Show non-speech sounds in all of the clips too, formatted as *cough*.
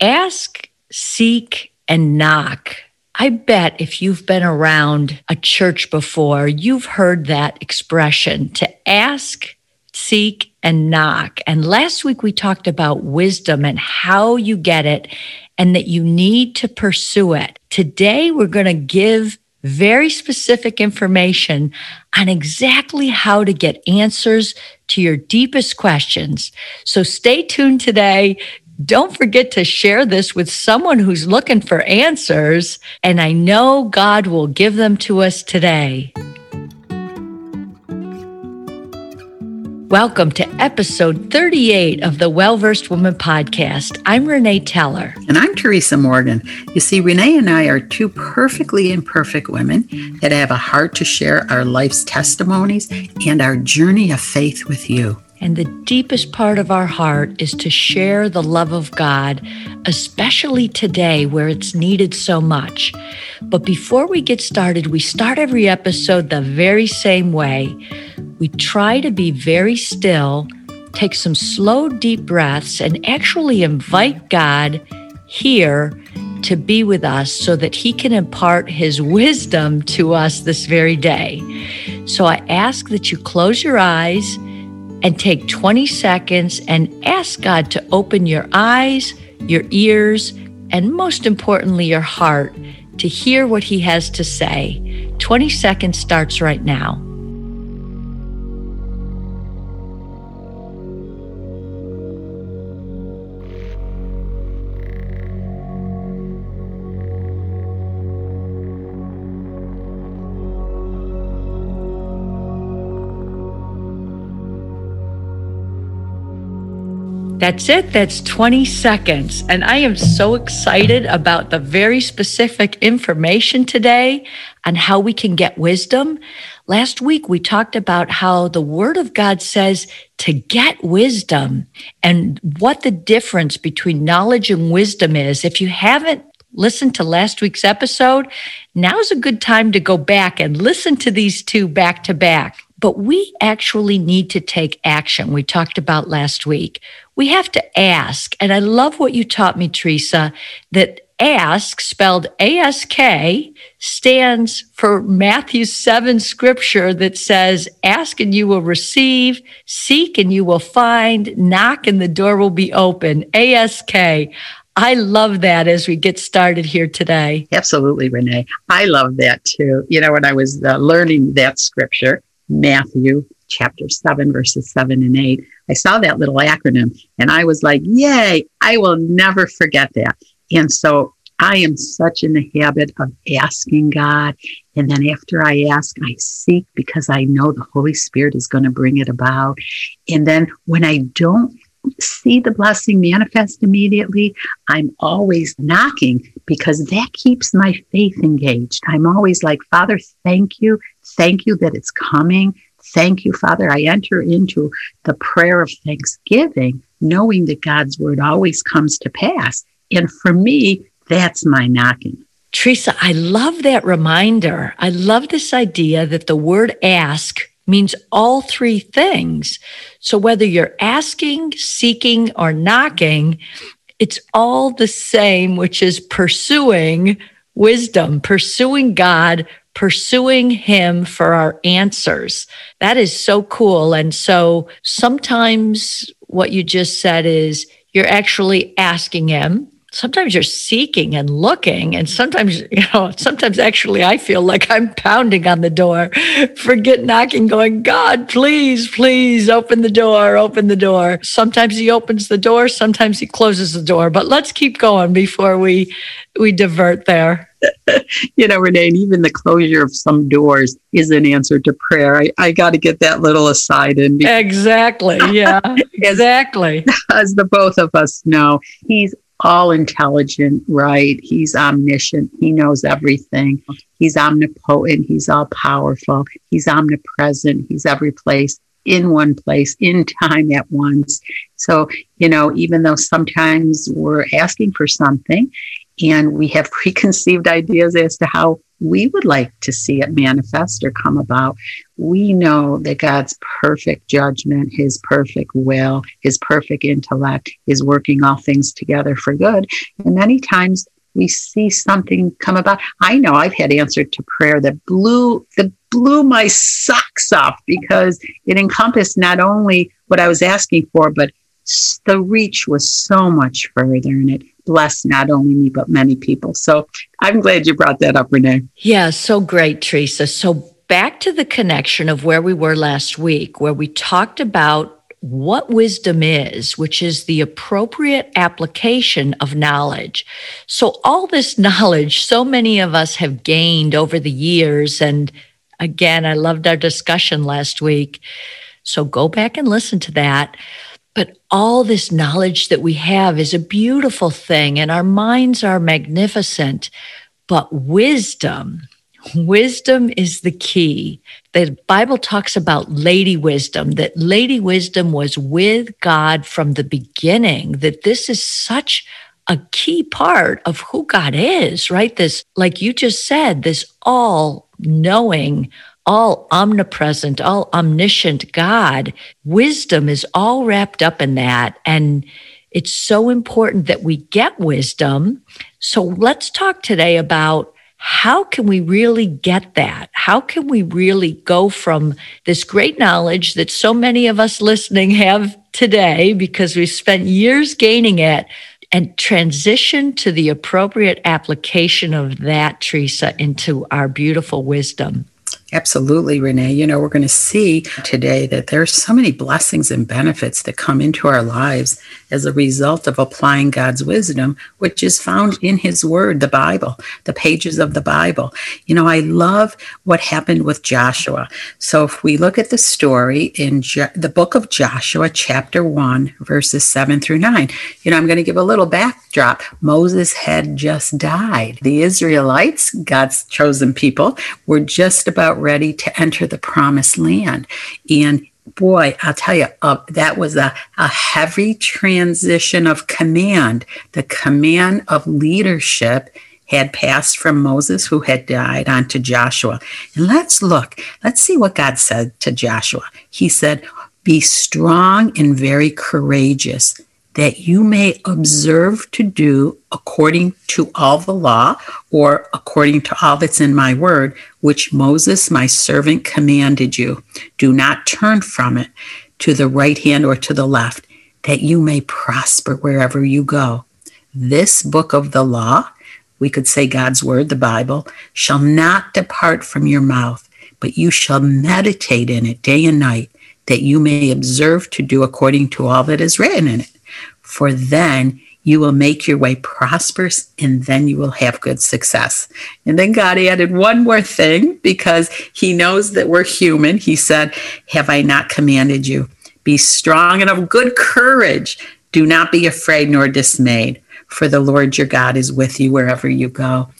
Ask, seek, and knock. I bet if you've been around a church before, you've heard that expression to ask, seek, and knock. And last week we talked about wisdom and how you get it and that you need to pursue it. Today we're going to give very specific information on exactly how to get answers to your deepest questions. So stay tuned today. Don't forget to share this with someone who's looking for answers, and I know God will give them to us today. Welcome to episode 38 of the Well Versed Woman podcast. I'm Renee Teller. And I'm Teresa Morgan. You see, Renee and I are two perfectly imperfect women that have a heart to share our life's testimonies and our journey of faith with you. And the deepest part of our heart is to share the love of God, especially today where it's needed so much. But before we get started, we start every episode the very same way we try to be very still, take some slow, deep breaths, and actually invite God here to be with us so that He can impart His wisdom to us this very day. So I ask that you close your eyes and take 20 seconds and ask God to open your eyes, your ears, and most importantly, your heart to hear what He has to say. 20 seconds starts right now. That's it. That's 20 seconds. And I am so excited about the very specific information today on how we can get wisdom. Last week, we talked about how the Word of God says to get wisdom and what the difference between knowledge and wisdom is. If you haven't listened to last week's episode, now's a good time to go back and listen to these two back to back. But we actually need to take action. We talked about last week we have to ask. And I love what you taught me, Teresa, that ask, spelled ASK, stands for Matthew 7 scripture that says, Ask and you will receive, seek and you will find, knock and the door will be open. ASK. I love that as we get started here today. Absolutely, Renee. I love that too. You know, when I was uh, learning that scripture, Matthew chapter 7, verses 7 and 8, I saw that little acronym and I was like, yay, I will never forget that. And so I am such in the habit of asking God. And then after I ask, I seek because I know the Holy Spirit is going to bring it about. And then when I don't see the blessing manifest immediately, I'm always knocking because that keeps my faith engaged. I'm always like, Father, thank you. Thank you that it's coming. Thank you, Father. I enter into the prayer of thanksgiving, knowing that God's word always comes to pass. And for me, that's my knocking. Teresa, I love that reminder. I love this idea that the word ask means all three things. So whether you're asking, seeking, or knocking, it's all the same, which is pursuing wisdom, pursuing God, pursuing him for our answers. That is so cool. And so sometimes what you just said is you're actually asking him sometimes you're seeking and looking and sometimes *laughs* you know sometimes actually i feel like i'm pounding on the door forget knocking going god please please open the door open the door. Sometimes he opens the door sometimes he closes the door but let's keep going before we we divert there. *laughs* You know renee even the closure of some doors is an answer to prayer. I, I got to get that little aside in exactly yeah *laughs* exactly. as the both of us know he's all intelligent, right? He's omniscient. He knows everything. He's omnipotent. He's all powerful. He's omnipresent. He's every place in one place, in time at once. So, you know, even though sometimes we're asking for something and we have *laughs* preconceived ideas as to how we would like to see it manifest or come about. We know that God's perfect judgment, his perfect will, his perfect intellect is working all things together for good. And many times we see something come about. I know I've had answered to prayer that blew that blew my socks off because it encompassed not only what I was asking for, but the reach was so much further and it blessed not only me, but many people. So I'm glad you brought that up, Renee. Yeah, so great, Teresa. So back to the connection of where we were last week, where we talked about what wisdom is, which is the appropriate application of knowledge. So, all this *laughs* knowledge, so many of us have gained over the years. And again, I loved our discussion last week. So, go back and listen to that. But all this knowledge that we have is a beautiful thing, and our minds are magnificent. But wisdom, wisdom is the key. The Bible talks about lady wisdom, that lady wisdom was with God from the beginning, that this is such a key part of who God is, right? This, like you just said, this all knowing, all omnipresent, all omniscient God. Wisdom is all wrapped up in that. And it's so important that we get wisdom. So let's talk today about how can we really get that? How can we really go from this great knowledge that so many of us listening have today because we spent years gaining it and transition to the appropriate application of that, Teresa, into our beautiful wisdom? Absolutely, Renee. You know, we're going to see today that there are so many blessings and benefits that come into our lives as a result of applying God's wisdom, which is found in His Word, the Bible, the pages of the Bible. You know, I love what happened with Joshua. So if we look at the story in the book of Joshua, chapter 1, verses 7 through 9, you know, I'm going to give a little backdrop. Moses had just died. The Israelites, God's chosen people, were just about ready to enter the promised land. And boy, I'll tell you, uh, that was a, a heavy transition of command. The command of leadership had passed from Moses, who had died, onto Joshua. And let's look, let's see what God said to Joshua. He said, Be strong and very courageous that you may observe to do according to all the law or according to all that's in my word, which Moses, my servant, commanded you. Do not turn from it to the right hand or to the left, that you may prosper wherever you go. This book of the law, we could say God's word, the Bible, shall not depart from your mouth, but you shall meditate in it day and night, that you may observe to do according to all that is written in it for then you will make your way prosperous and then you will have good success. And then God added one more thing because he knows that we're human. He said, Have I not commanded you? Be strong and of good courage. Do not be afraid nor dismayed for the Lord your God is with you wherever you go.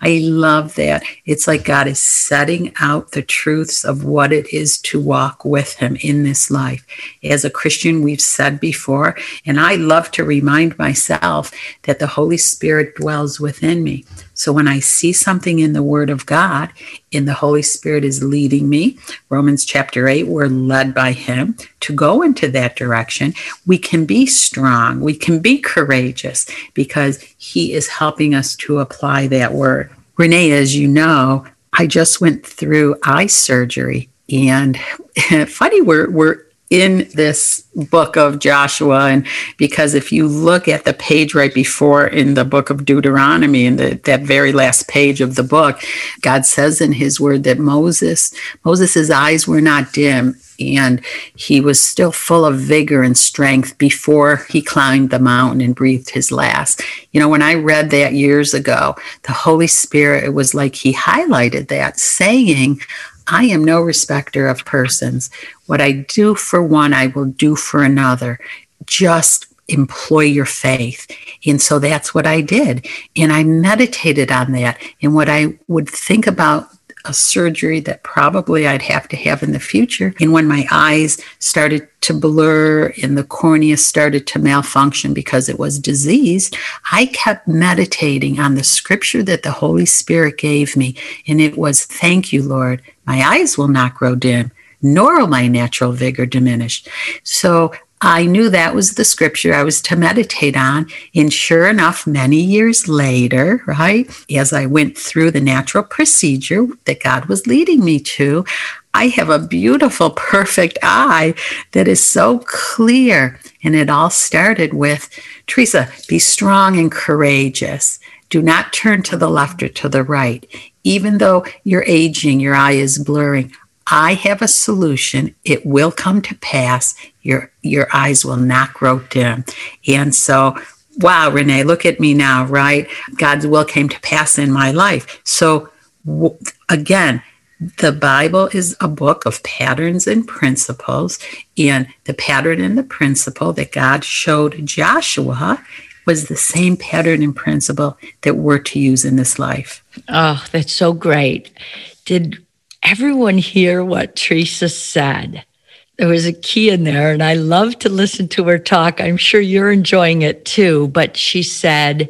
I love that. It's like God is setting out the truths of what it is to walk with Him in this life. As a Christian, we've said before, and I love to remind myself that the Holy Spirit dwells within me. So when I see something in the Word of God and the Holy Spirit is leading me, Romans chapter 8, we're led by Him to go into that direction. We can be strong, we can be courageous because He is helping us to apply that Word. Renee, as you know, I just went through eye surgery. And *laughs* funny, we're, we're in this book of Joshua. And because if you look at the page right before in the book of Deuteronomy, in the, that very last page of the book, God says in his word that Moses, Moses's eyes were not dim and he was still full of vigor and strength before he climbed the mountain and breathed his last. You know, when I read that years ago, the Holy Spirit, it was like he highlighted that, saying, I am no respecter of persons. What I do for one, I will do for another. Just employ your faith. And so that's what I did. And I meditated on that. And what I would think about a surgery that probably I'd have to have in the future. And when my eyes started to blur and the cornea started to malfunction because it was diseased, I kept meditating on the scripture that the Holy Spirit gave me. And it was, Thank you, Lord. My eyes will not grow dim nor will my natural vigor diminish. So I knew that was the scripture I was to meditate on. And sure enough, many years later, right, as I went through the natural procedure that God was leading me to, I have a beautiful, *laughs* perfect eye that is so clear. And it all started with Teresa, be strong and courageous. Do not turn to the left or to the right. Even though you're aging, your eye is blurring. I have a solution. It will come to pass. Your your eyes will not grow dim. And so, wow, Renee, look at me now, right? God's will came to pass in my life. So w- again, the Bible is a book of patterns and principles, and the pattern and the principle that God showed Joshua was the same pattern and principle that we're to use in this life. Oh, that's so great. Did everyone hear what Teresa said? There was a key in there, and I love to listen to her talk. I'm sure you're enjoying it too. But she said,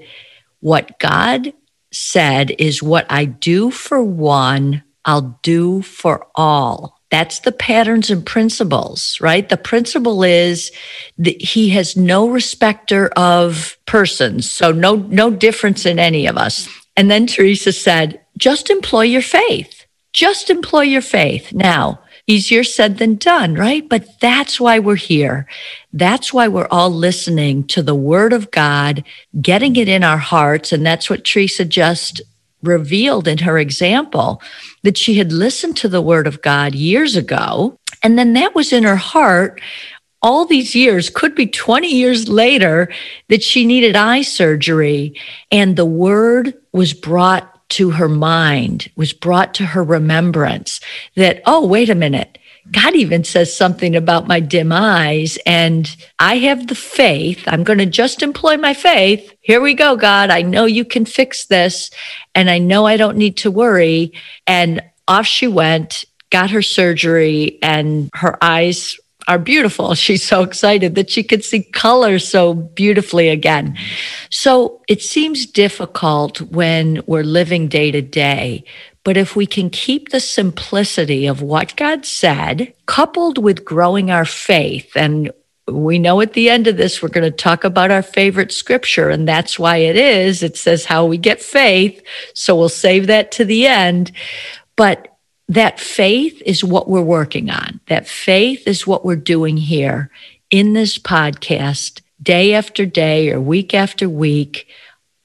What God said is what I do for one, I'll do for all. That's the patterns and principles, right? The principle is that he has no respecter of persons. So no, no difference in any of us. And then Teresa said, just employ your faith. Just employ your faith. Now, easier said than done, right? But that's why we're here. That's why we're all listening to the word of God, getting it in our hearts. And that's what Teresa just revealed in her example that she had listened to the word of God years ago. And then that was in her heart all these years, could be 20 years later, that she needed eye surgery. And the word was brought to her mind, was brought to her remembrance that, oh, wait a minute. God even says something about my dim eyes, and I have the faith. I'm going to just employ my faith. Here we go, God. I know you can fix this, and I know I don't need to worry. And off she went, got her surgery, and her eyes are beautiful. She's so excited that she could see color so beautifully again. So it seems difficult when we're living day to day. But if we can keep the simplicity of what God said, coupled with growing our faith, and we know at the end of this, we're going to talk about our favorite scripture, and that's why it is. It says how we get faith. So we'll save that to the end. But that faith is what we're working on. That faith is what we're doing here in this podcast, day after day or week after week,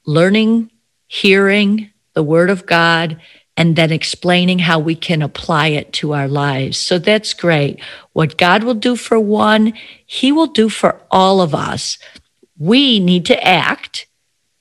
learning, hearing the word of God, and then explaining how we can apply it to our lives. So that's great. What God will do for one, He will do for all of us. We need to act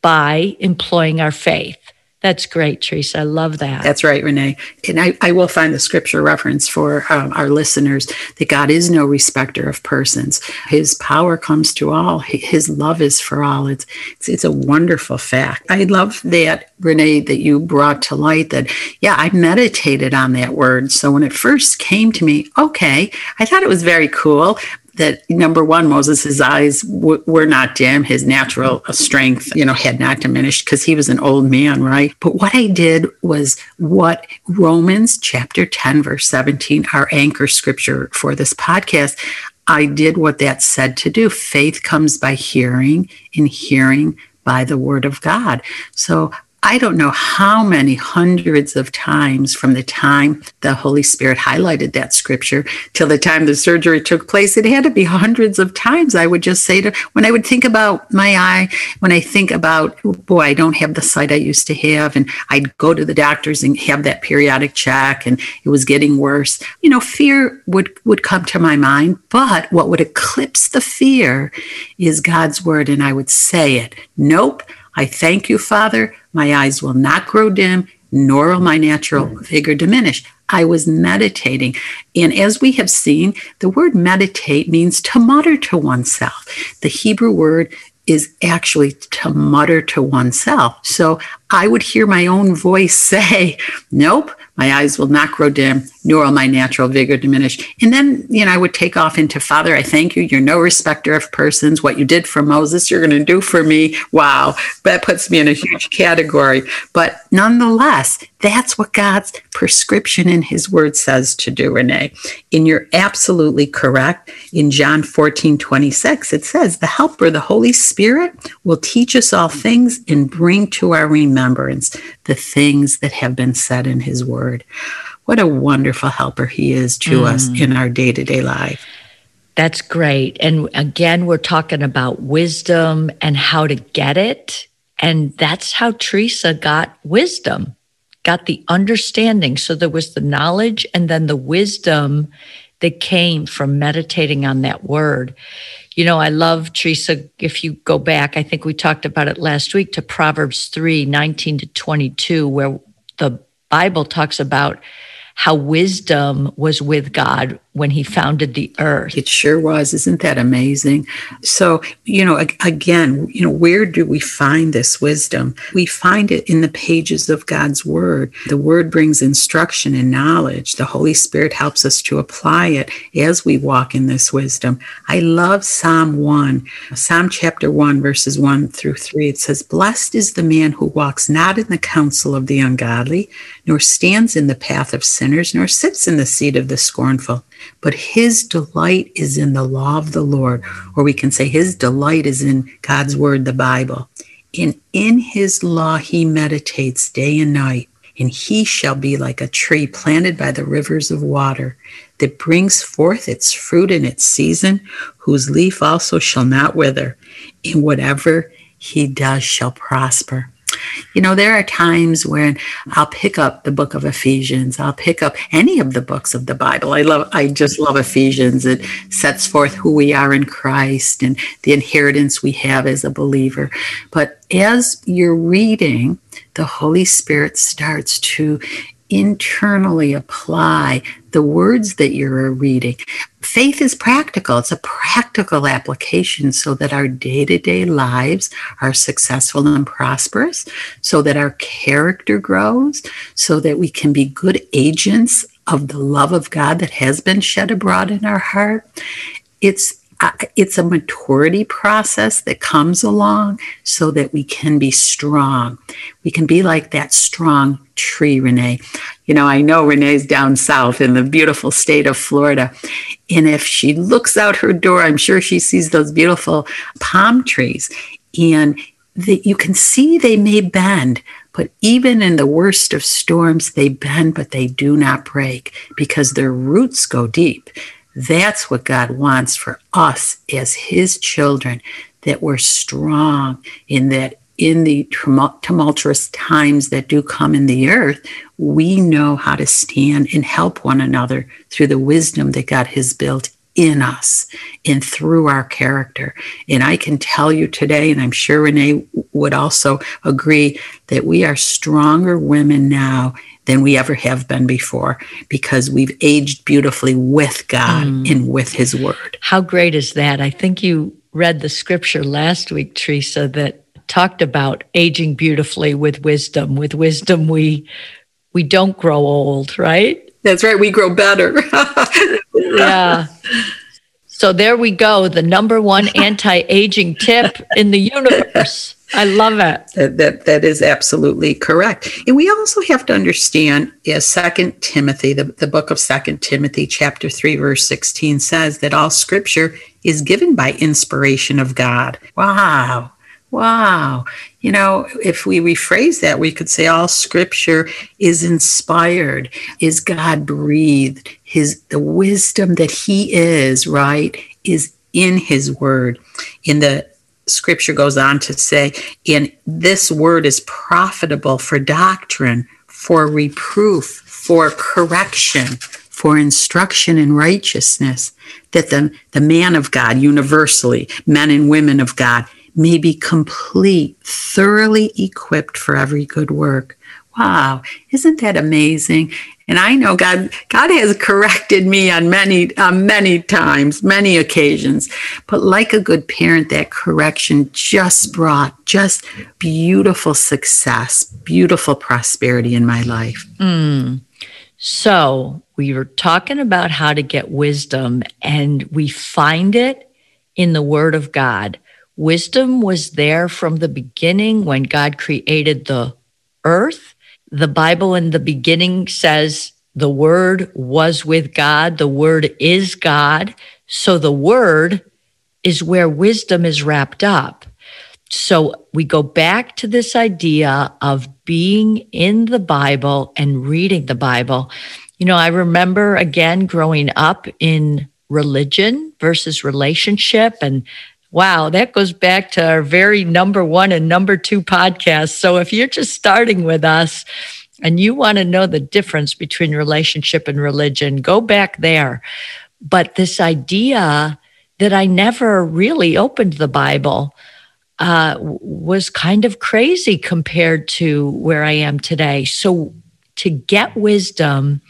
by employing our faith. That's great, Teresa. I love that. That's right, Renee. And I, I will find the scripture reference for um, our listeners that God is no respecter of persons. His power comes to all. His love is for all. It's, it's, it's a wonderful fact. I love that, Renee, that you brought to light that, yeah, I meditated on that word. So when it first came to me, okay, I thought it was very cool that number one, Moses' eyes w- were not dim. His natural strength, you know, had not diminished because he was an old man, right? But what I did was what Romans chapter 10, verse 17, our anchor scripture for this podcast. I did what that said to do. Faith comes by hearing, and hearing by the word of God. So I don't know how many hundreds of times from the time the Holy Spirit highlighted that scripture till the time the surgery took place. It had to be hundreds of times. I would just say to, when I would think about my eye, when I think about, boy, I don't have the sight I used to have, and I'd go to the doctors and have that periodic check, and it was getting worse. You know, fear would, would come to my mind, but what would eclipse the fear is God's word, and I would say it. Nope. I thank you, Father. My eyes will not grow dim, nor will my natural mm. vigor diminish. I was meditating. And as we have seen, the word meditate means to mutter to oneself. The Hebrew word is actually to mutter to oneself. So I would hear my own voice *laughs* say, Nope, My eyes will not grow dim, nor will my natural vigor diminish. And then, you know, I would take off into Father, I thank you. You're no respecter of persons. What you did for Moses, you're going to do for me. Wow. That puts me in a huge category. But nonetheless, that's what God's prescription in his word says to do, Renee. And you're absolutely correct. In John 14, 26, it says, The Helper, the Holy Spirit, will teach us all things and bring to our remembrance the things that have been said in his word. What a wonderful helper he is to mm. us in our day to day life. That's great. And again, we're talking about wisdom and how to get it. And that's how Teresa got wisdom got the understanding. So there was the knowledge and then the wisdom that came from meditating on that word. You know, I love Teresa. If you go back, I think we talked about it last week to Proverbs 3 19 to 22, where the Bible talks about how wisdom was with God when he founded the earth. It sure was. Isn't that amazing? So, you know, again, you know, where do we find this wisdom? We find it in the pages of God's word. The word brings instruction and knowledge. The Holy Spirit helps us to apply it as we walk in this wisdom. I love Psalm 1, Psalm chapter 1, verses 1 through 3. It says, Blessed is the man who walks not in the counsel of the ungodly, nor stands in the path of sinners, nor sits in the seat of the scornful but his delight is in the law of the Lord, or we can say his delight is in God's word, the Bible. And in his law he meditates day and night, and he shall be like a tree planted by the rivers of water that brings forth its fruit in its season, whose leaf also shall not wither, and whatever he does shall prosper. You know, there are times when I'll pick up the book of Ephesians. I'll pick up any of the books of the Bible. I love, I just love Ephesians. It sets forth who we are in Christ and the inheritance we have as a believer. But as you're reading, the Holy Spirit starts to internally apply the words that you're reading. Faith is practical. It's a practical application so that our day to day lives are successful and prosperous, so that our character grows, so that we can be good agents of the love of God that has been shed abroad in our heart. It's uh, it's a maturity process that comes along so that we can be strong. We can be like that strong tree, Renee. You know, I know Renee's down south in the beautiful state of Florida. And if she looks out her door, I'm sure she sees those beautiful palm trees. And the, you can see they may bend, but even in the worst of storms, they bend, but they do not break because their roots go deep. That's what God wants for us as His children, that we're strong in that in the tumultuous times that do come in the earth, we know how to stand and help one another through the wisdom that God has built in us and through our character. And I can tell you today, and I'm sure Renee would also agree, that we are stronger women now than we ever have been before because we've aged beautifully with God mm. and with His Word. How great is that? I think you read the scripture last week, Teresa, that talked about aging beautifully with wisdom. With wisdom, we we don't grow old, right? That's right. We grow better. *laughs* yeah. So there we go. The number one *laughs* anti-aging tip in the universe. I love it. That, that that is absolutely correct. And we also have to understand as Second Timothy, the, the book of Second Timothy, chapter three, verse 16 says that all scripture is given by inspiration of God. Wow. Wow. You know, if we rephrase that, we could say all scripture is inspired, is God breathed. His the wisdom that he is, right, is in his word. In the scripture goes on to say, in this word is profitable for doctrine, for reproof, for correction, for instruction in righteousness, that the, the man of God, universally, men and women of God, may be complete, thoroughly equipped for every good work. Wow, isn't that amazing? And I know God, God has corrected me on many, uh, many times, many occasions. But like a good parent, that correction just brought just beautiful success, beautiful prosperity in my life. Mm. So, we were talking about how to get wisdom, and we find it in the Word of God. Wisdom was there from the beginning when God created the earth. The Bible in the beginning says the Word was with God, the Word is God. So the Word is where wisdom is wrapped up. So we go back to this idea of being in the Bible and reading the Bible. You know, I remember again growing up in religion versus relationship. And wow, that goes back to our very number one and number two podcast. So if you're just starting with us, and you want to know the difference between relationship and religion, go back there. But this idea that I never really opened the Bible uh, was kind of crazy compared to where I am today. So, to get wisdom,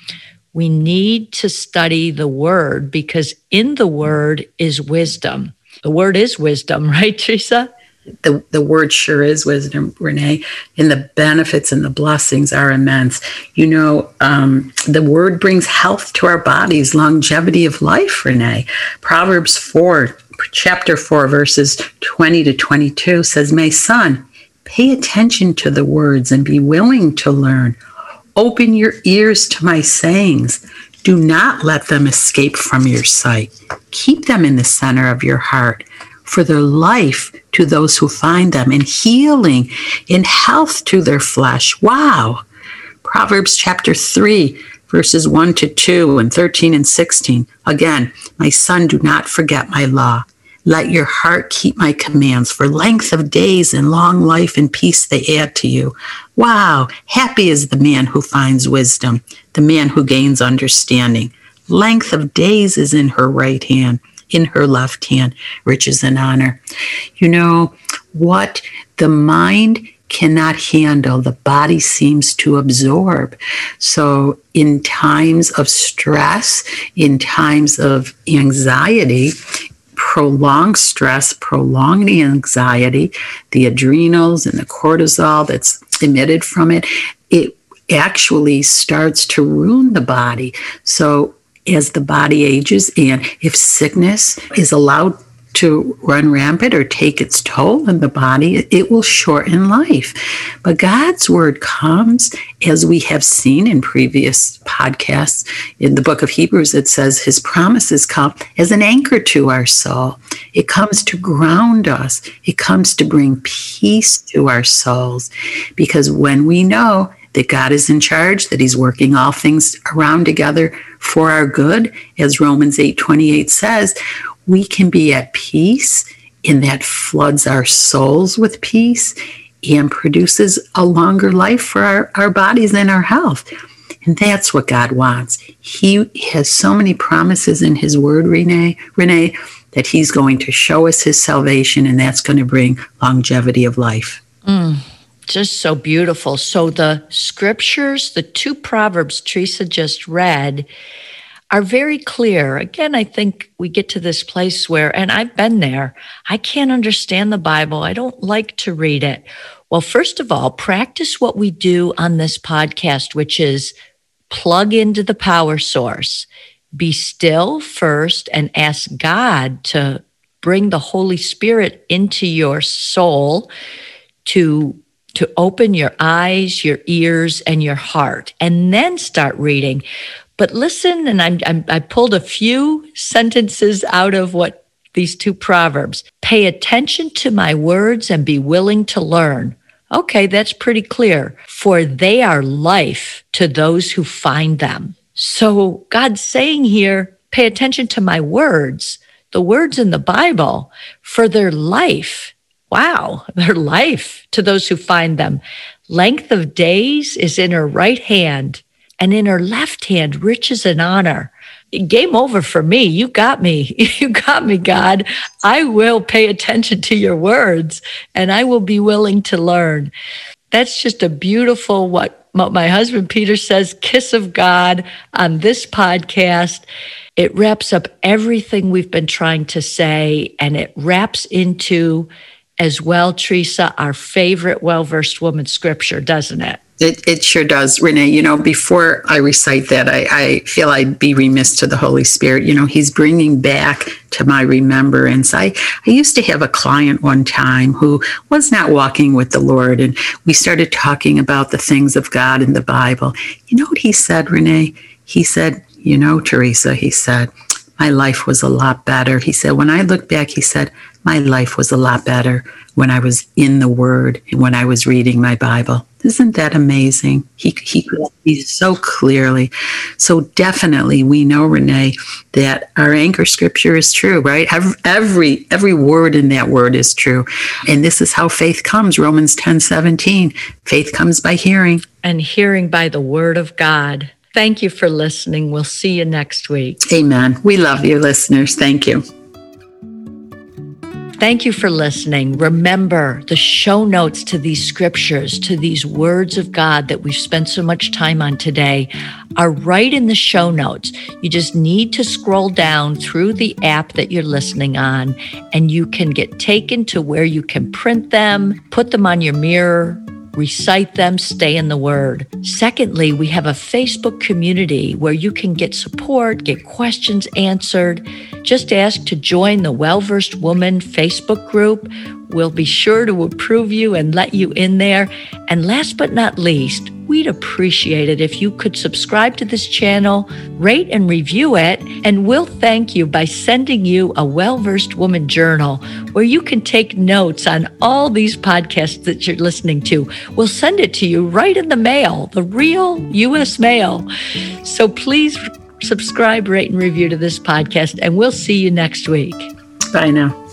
we need to study the word because in the word is wisdom. The word is wisdom, *laughs* right, Teresa? the, the word sure is wisdom, Renee, and the benefits and the blessings are immense. You know, um, the word brings health to our bodies, longevity of life, Renee. Proverbs 4, chapter 4, verses 20 to 22 says, My son, pay attention to the words and be willing to learn. Open your ears to my sayings. Do not let them escape from your sight. Keep them in the center of your heart for they're life to those who find them, and healing in health to their flesh. Wow. Proverbs chapter 3, verses 1 to 2 and 13 and 16. Again, my son, do not forget my law. Let your heart keep my commands, for length of days and long life and peace they add to you. Wow, happy is the man who finds wisdom, the man who gains understanding. Length of days is in her right hand, in her left hand, riches and honor. You know, what the mind cannot handle, the body seems to absorb. So, in times of stress, in times of anxiety, prolonged stress, prolonged the anxiety, the adrenals and the cortisol that's emitted from it, it actually starts to ruin the body. So, as the body ages and if sickness is allowed to run rampant or take its toll in the body, it will shorten life. But God's word comes, as we have seen in previous podcasts in the book of Hebrews, it says his promises come as an anchor to our soul. It comes to ground us, it comes to bring peace to our souls. Because when we know that God is in charge, that He's working all things around together for our good, as Romans 8 28 says, we can be at peace, and that floods our souls with peace and produces a longer life for our, our bodies and our health. And that's what God wants. He has so many promises in His Word, Renee, Renee, that He's going to show us His salvation, and that's going to bring longevity of life. Mm just so beautiful. So the scriptures, the two proverbs Teresa just read, are very clear. Again, I think we get to this place where, and I've been there, I can't understand the Bible. I don't like to read it. Well, first of all, practice what we do on this podcast, which is plug into the power source. Be still first and ask God to bring the Holy Spirit into your soul to to open your eyes, your ears, and your heart, and then start reading. But listen, and I'm, I'm, i pulled a few sentences out of what these two proverbs. Pay attention to my words and be willing to learn. Okay, that's pretty clear. For they are life to those who find them. So God's saying here, pay attention to my words, the words in the Bible, for they're life wow, *laughs* they're life to those who find them. Length of days is in her right hand, and in her left hand, riches and honor. Game over for me. You got me. *laughs* You got me, God. I will pay attention to your words and I will be willing to learn. That's just a beautiful, what, my husband Peter says, kiss of God on this podcast. It wraps up everything we've been trying to say and it wraps into as well, Teresa, our favorite well versed woman scripture, doesn't it? It, it sure does, Renee. You know, before I recite that, I, I feel I'd be remiss to the Holy Spirit. You know, He's bringing back to my remembrance. I, I used to have a client one time who was not walking with the Lord, and we started talking about the things of God in the Bible. You know what he said, Renee? He said, You know, Teresa, he said, my life was a lot better. He said, when I look back, he said, my life was a lot better when I was in the Word and when I was reading my Bible. Isn't that amazing? He, he, he so clearly. So definitely we know, Renee, that our anchor scripture is true, right? Every, every word in that word is true. And this is how faith comes. Romans 10, 17. Faith comes by hearing. And hearing by the word of God. Thank you for listening. We'll see you next week. Amen. We love you, listeners. Thank you. Thank you for listening. Remember the show notes to these scriptures, to these words of God that we've spent so much time on today are right in the show notes. You just need to scroll down through the app that you're listening on and you can get taken to where you can print them, put them on your mirror, recite them, stay in the Word. Secondly, we have a Facebook community where you can get support, get questions answered. Just ask to join the Well Versed Woman Facebook group. We'll be sure to approve you and let you in there. And last but not least, we'd appreciate it if you could subscribe to this channel, rate and review it, and we'll thank you by sending you a well versed woman journal where you can take notes on all these podcasts that you're listening to. We'll send it to you right in the mail, the real U.S. mail. So please subscribe, rate, and review to this podcast, and we'll see you next week. Bye now.